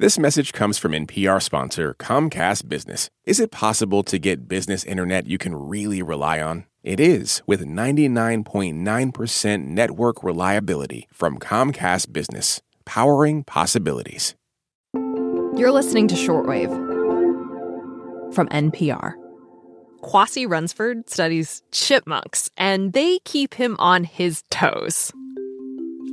This message comes from NPR sponsor Comcast Business. Is it possible to get business internet you can really rely on? It is with 99.9% network reliability from Comcast Business, powering possibilities. You're listening to Shortwave from NPR. Kwasi Wrensford studies chipmunks, and they keep him on his toes.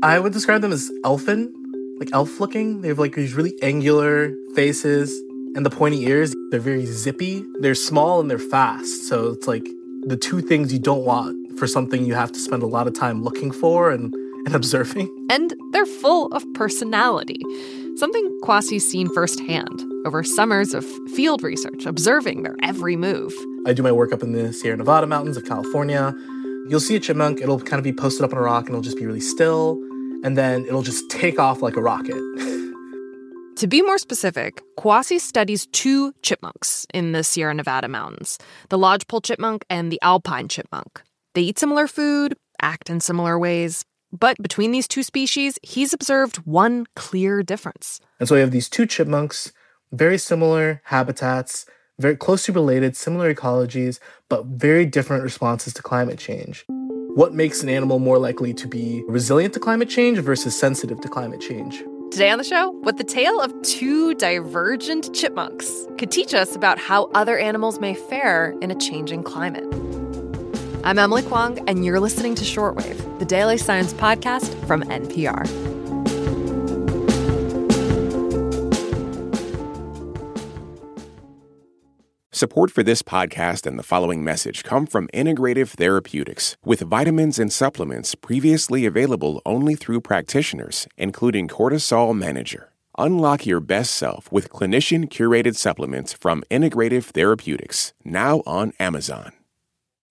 I would describe them as elfin, like elf looking. They have like these really angular faces and the pointy ears. They're very zippy. They're small and they're fast. So it's like the two things you don't want for something you have to spend a lot of time looking for and, and observing. And they're full of personality, something Kwasi's seen firsthand over summers of field research, observing their every move. I do my work up in the Sierra Nevada mountains of California. You'll see a chipmunk, it'll kind of be posted up on a rock and it'll just be really still, and then it'll just take off like a rocket. To be more specific, Kwasi studies two chipmunks in the Sierra Nevada mountains the lodgepole chipmunk and the alpine chipmunk. They eat similar food, act in similar ways, but between these two species, he's observed one clear difference. And so we have these two chipmunks, very similar habitats, very closely related, similar ecologies, but very different responses to climate change. What makes an animal more likely to be resilient to climate change versus sensitive to climate change? Today on the show, what the tale of two divergent chipmunks could teach us about how other animals may fare in a changing climate. I'm Emily Kwong, and you're listening to Shortwave, the daily science podcast from NPR. Support for this podcast and the following message come from Integrative Therapeutics, with vitamins and supplements previously available only through practitioners, including Cortisol Manager. Unlock your best self with clinician curated supplements from Integrative Therapeutics, now on Amazon.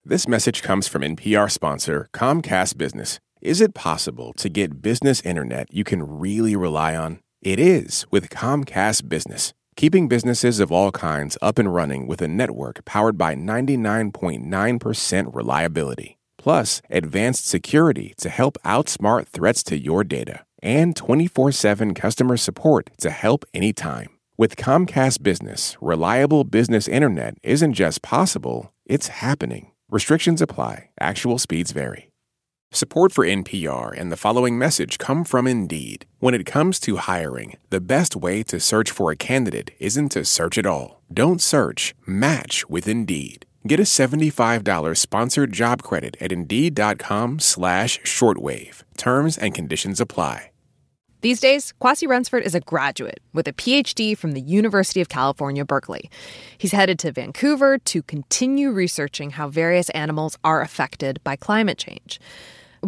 This message comes from NPR sponsor Comcast Business. Is it possible to get business internet you can really rely on? It is with Comcast Business keeping businesses of all kinds up and running with a network powered by 99.9% reliability, plus advanced security to help outsmart threats to your data, and 24 7 customer support to help anytime. With Comcast Business, reliable business internet isn't just possible, it's happening. Restrictions apply, actual speeds vary. Support for NPR and the following message come from Indeed. When it comes to hiring, the best way to search for a candidate isn't to search at all. Don't search, match with Indeed. Get a $75 sponsored job credit at Indeed.com slash shortwave. Terms and conditions apply. These days, Kwasi Wrensford is a graduate with a PhD from the University of California, Berkeley. He's headed to Vancouver to continue researching how various animals are affected by climate change.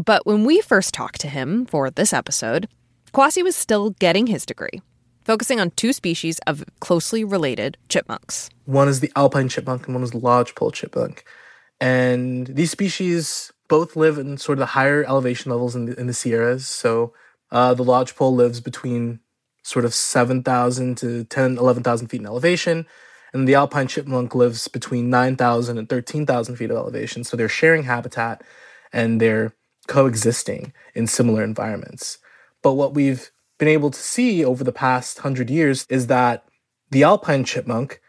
But when we first talked to him for this episode, Kwasi was still getting his degree, focusing on two species of closely related chipmunks. One is the alpine chipmunk and one is the lodgepole chipmunk. And these species both live in sort of the higher elevation levels in the, in the Sierras. So uh, the lodgepole lives between sort of 7,000 to 10, 11,000 feet in elevation. And the alpine chipmunk lives between 9,000 and 13,000 feet of elevation. So they're sharing habitat and they're coexisting in similar environments. But what we've been able to see over the past hundred years is that the alpine chipmunk,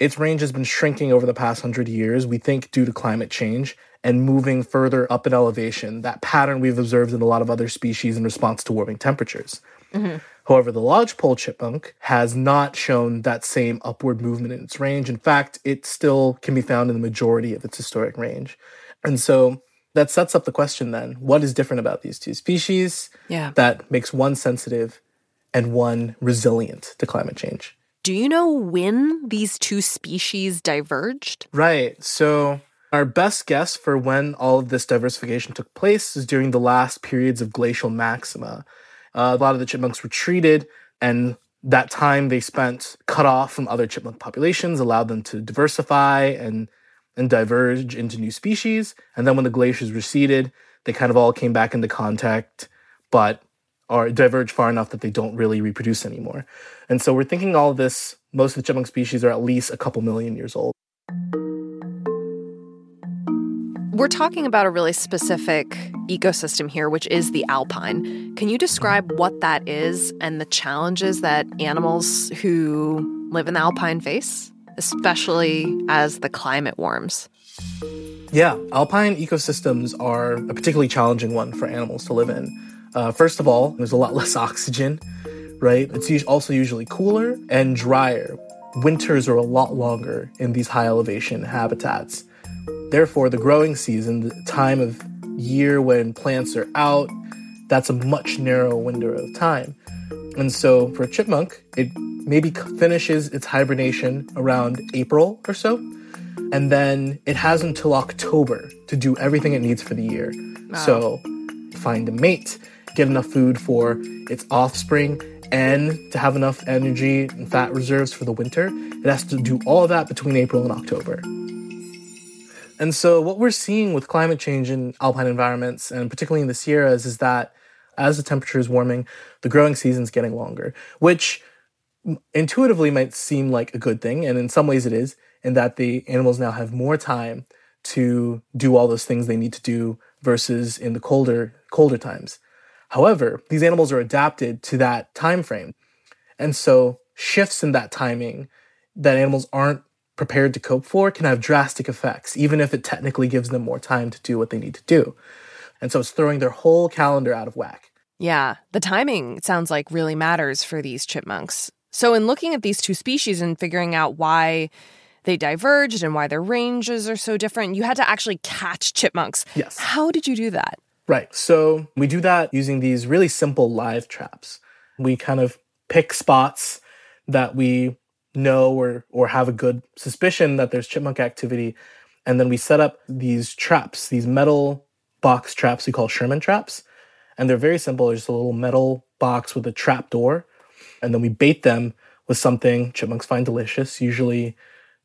its range has been shrinking over the past hundred years, we think due to climate change and moving further up in elevation, that pattern we've observed in a lot of other species in response to warming temperatures. Mm-hmm. However, the lodgepole chipmunk has not shown that same upward movement in its range. In fact, it still can be found in the majority of its historic range. And so that sets up the question then what is different about these two species yeah. that makes one sensitive and one resilient to climate change? Do you know when these two species diverged? Right. So, our best guess for when all of this diversification took place is during the last periods of glacial maxima. Uh, a lot of the chipmunks were treated, and that time they spent cut off from other chipmunk populations allowed them to diversify and and diverge into new species. And then when the glaciers receded, they kind of all came back into contact, but are diverged far enough that they don't really reproduce anymore. And so we're thinking all this, most of the chipmunk species are at least a couple million years old. We're talking about a really specific ecosystem here, which is the alpine. Can you describe what that is and the challenges that animals who live in the alpine face, especially as the climate warms? Yeah, alpine ecosystems are a particularly challenging one for animals to live in. Uh, first of all, there's a lot less oxygen, right? It's also usually cooler and drier. Winters are a lot longer in these high elevation habitats. Therefore, the growing season, the time of year when plants are out, that's a much narrower window of time. And so for a chipmunk, it maybe finishes its hibernation around April or so. And then it has until October to do everything it needs for the year. Wow. So find a mate, get enough food for its offspring, and to have enough energy and fat reserves for the winter. It has to do all of that between April and October. And so, what we're seeing with climate change in alpine environments, and particularly in the Sierras, is that as the temperature is warming, the growing season's getting longer, which intuitively might seem like a good thing. And in some ways, it is, in that the animals now have more time to do all those things they need to do versus in the colder colder times. However, these animals are adapted to that time frame. And so shifts in that timing that animals aren't prepared to cope for can have drastic effects, even if it technically gives them more time to do what they need to do. And so it's throwing their whole calendar out of whack. Yeah, the timing sounds like really matters for these chipmunks. So, in looking at these two species and figuring out why they diverged and why their ranges are so different, you had to actually catch chipmunks. Yes. How did you do that? Right. So, we do that using these really simple live traps. We kind of pick spots that we know or or have a good suspicion that there's chipmunk activity and then we set up these traps these metal box traps we call sherman traps and they're very simple there's just a little metal box with a trap door and then we bait them with something chipmunks find delicious usually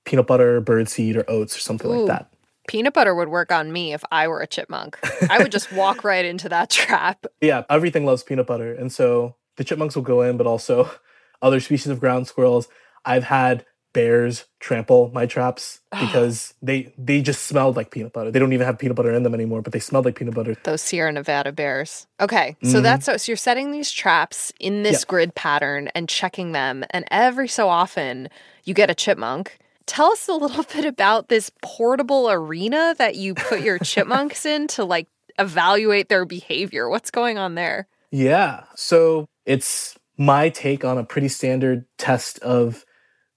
peanut butter birdseed or oats or something Ooh, like that. peanut butter would work on me if i were a chipmunk. I would just walk right into that trap. Yeah everything loves peanut butter and so the chipmunks will go in but also other species of ground squirrels. I've had bears trample my traps because they they just smelled like peanut butter. They don't even have peanut butter in them anymore, but they smelled like peanut butter. Those Sierra Nevada bears. Okay, so mm-hmm. that's so, so you're setting these traps in this grid pattern and checking them, and every so often you get a chipmunk. Tell us a little bit about this portable arena that you put your chipmunks in to like evaluate their behavior. What's going on there? Yeah, so it's my take on a pretty standard test of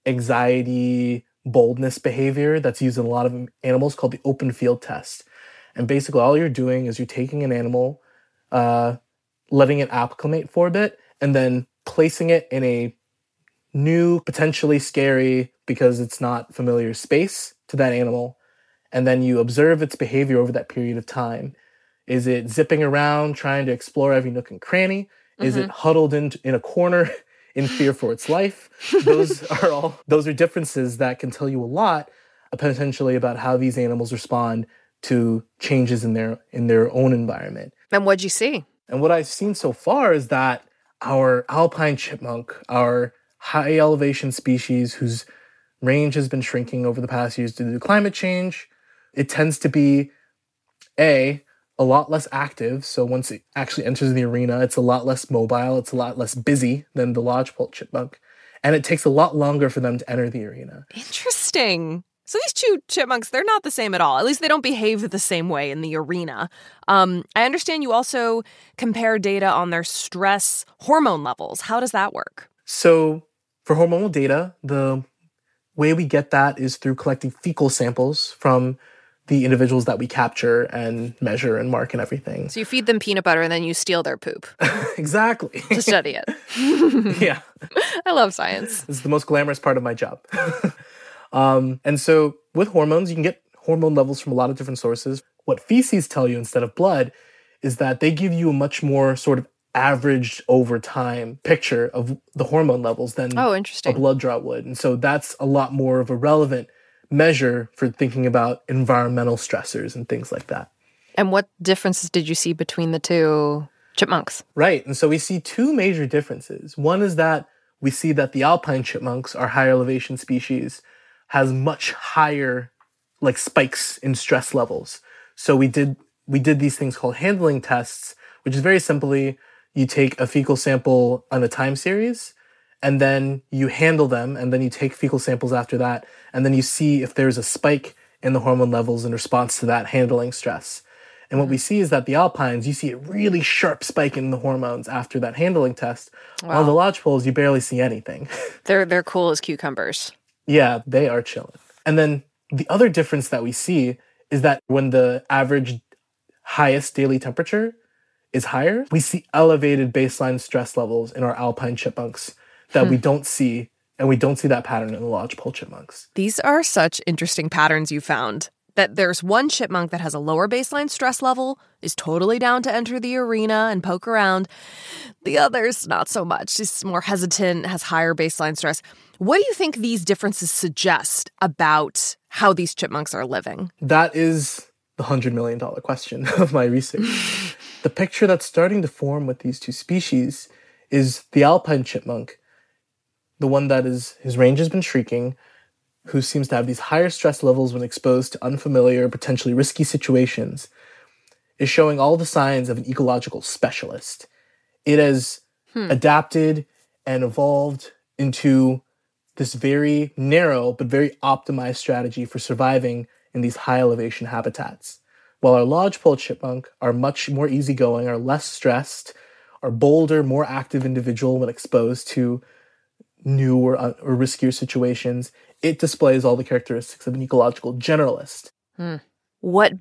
anxiety, boldness behavior that's used in a lot of animals called the open field test. And basically, all you're doing is you're taking an animal, uh, letting it acclimate for a bit, and then placing it in a new, potentially scary, because it's not familiar space to that animal. And then you observe its behavior over that period of time. Is it zipping around, trying to explore every nook and cranny? Is mm-hmm. it huddled in, in a corner in fear for its life. Those are all those are differences that can tell you a lot uh, potentially about how these animals respond to changes in their in their own environment. And what'd you see? And what I've seen so far is that our alpine chipmunk, our high elevation species whose range has been shrinking over the past years due to climate change, it tends to be a a lot less active. So once it actually enters the arena, it's a lot less mobile, it's a lot less busy than the lodgepole chipmunk. And it takes a lot longer for them to enter the arena. Interesting. So these two chipmunks, they're not the same at all. At least they don't behave the same way in the arena. Um, I understand you also compare data on their stress hormone levels. How does that work? So for hormonal data, the way we get that is through collecting fecal samples from the individuals that we capture and measure and mark and everything. So you feed them peanut butter and then you steal their poop. exactly. To study it. yeah. I love science. This is the most glamorous part of my job. um, and so with hormones, you can get hormone levels from a lot of different sources. What feces tell you instead of blood is that they give you a much more sort of averaged over time picture of the hormone levels than oh, interesting. a blood draw would. And so that's a lot more of a relevant measure for thinking about environmental stressors and things like that. And what differences did you see between the two chipmunks? Right. And so we see two major differences. One is that we see that the alpine chipmunks, our higher elevation species, has much higher like spikes in stress levels. So we did we did these things called handling tests, which is very simply you take a fecal sample on a time series and then you handle them and then you take fecal samples after that and then you see if there's a spike in the hormone levels in response to that handling stress. And what we mm-hmm. see is that the alpines, you see a really sharp spike in the hormones after that handling test. Wow. While the lodgepoles, you barely see anything. they're they're cool as cucumbers. Yeah, they are chilling. And then the other difference that we see is that when the average highest daily temperature is higher, we see elevated baseline stress levels in our alpine chipmunks that hmm. we don't see and we don't see that pattern in the lodgepole chipmunks. These are such interesting patterns you found. That there's one chipmunk that has a lower baseline stress level, is totally down to enter the arena and poke around. The others, not so much. He's more hesitant, has higher baseline stress. What do you think these differences suggest about how these chipmunks are living? That is the $100 million question of my research. the picture that's starting to form with these two species is the alpine chipmunk the one that is his range has been shrinking, who seems to have these higher stress levels when exposed to unfamiliar, potentially risky situations, is showing all the signs of an ecological specialist. It has hmm. adapted and evolved into this very narrow but very optimized strategy for surviving in these high elevation habitats. While our lodgepole chipmunk are much more easygoing, are less stressed, are bolder, more active individual when exposed to new or, uh, or riskier situations. It displays all the characteristics of an ecological generalist. Hmm. What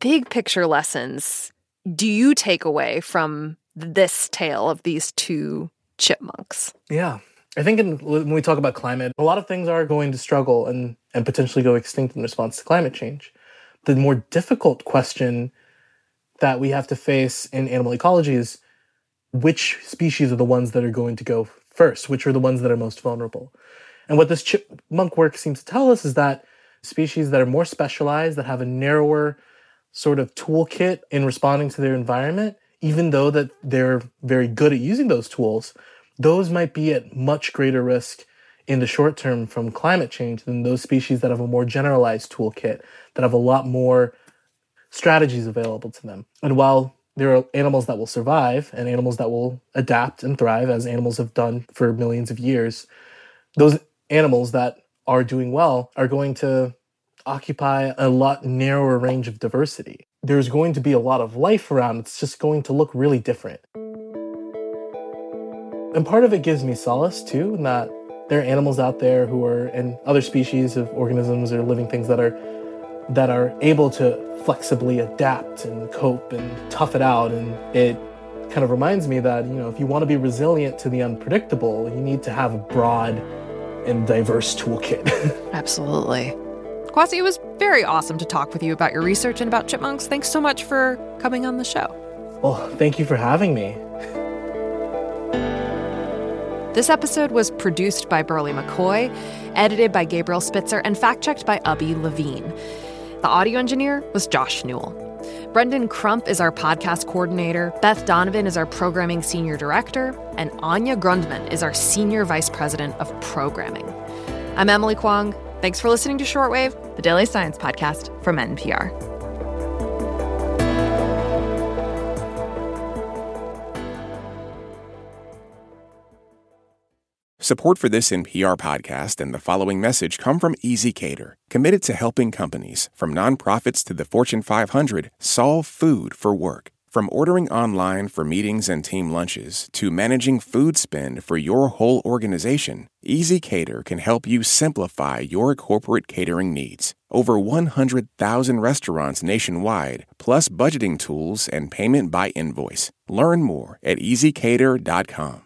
big picture lessons do you take away from this tale of these two chipmunks? Yeah. I think in, when we talk about climate, a lot of things are going to struggle and, and potentially go extinct in response to climate change. The more difficult question that we have to face in animal ecology is which species are the ones that are going to go first, which are the ones that are most vulnerable. And what this chipmunk work seems to tell us is that species that are more specialized, that have a narrower sort of toolkit in responding to their environment, even though that they're very good at using those tools, those might be at much greater risk in the short term from climate change than those species that have a more generalized toolkit, that have a lot more strategies available to them. And while there are animals that will survive and animals that will adapt and thrive as animals have done for millions of years. Those animals that are doing well are going to occupy a lot narrower range of diversity. There's going to be a lot of life around, it's just going to look really different. And part of it gives me solace too, in that there are animals out there who are, and other species of organisms or living things that are that are able to flexibly adapt and cope and tough it out. And it kind of reminds me that, you know, if you want to be resilient to the unpredictable, you need to have a broad and diverse toolkit. Absolutely. Kwasi, it was very awesome to talk with you about your research and about chipmunks. Thanks so much for coming on the show. Well, thank you for having me. This episode was produced by Burleigh McCoy, edited by Gabriel Spitzer, and fact checked by Ubby Levine. The audio engineer was Josh Newell. Brendan Crump is our podcast coordinator, Beth Donovan is our programming senior director, and Anya Grundmann is our senior vice president of programming. I'm Emily Kwong. Thanks for listening to Shortwave, the daily science podcast from NPR. Support for this NPR podcast and the following message come from ezCater, committed to helping companies, from nonprofits to the Fortune 500, solve food for work. From ordering online for meetings and team lunches to managing food spend for your whole organization, ezCater can help you simplify your corporate catering needs. Over 100,000 restaurants nationwide, plus budgeting tools and payment by invoice. Learn more at ezcater.com.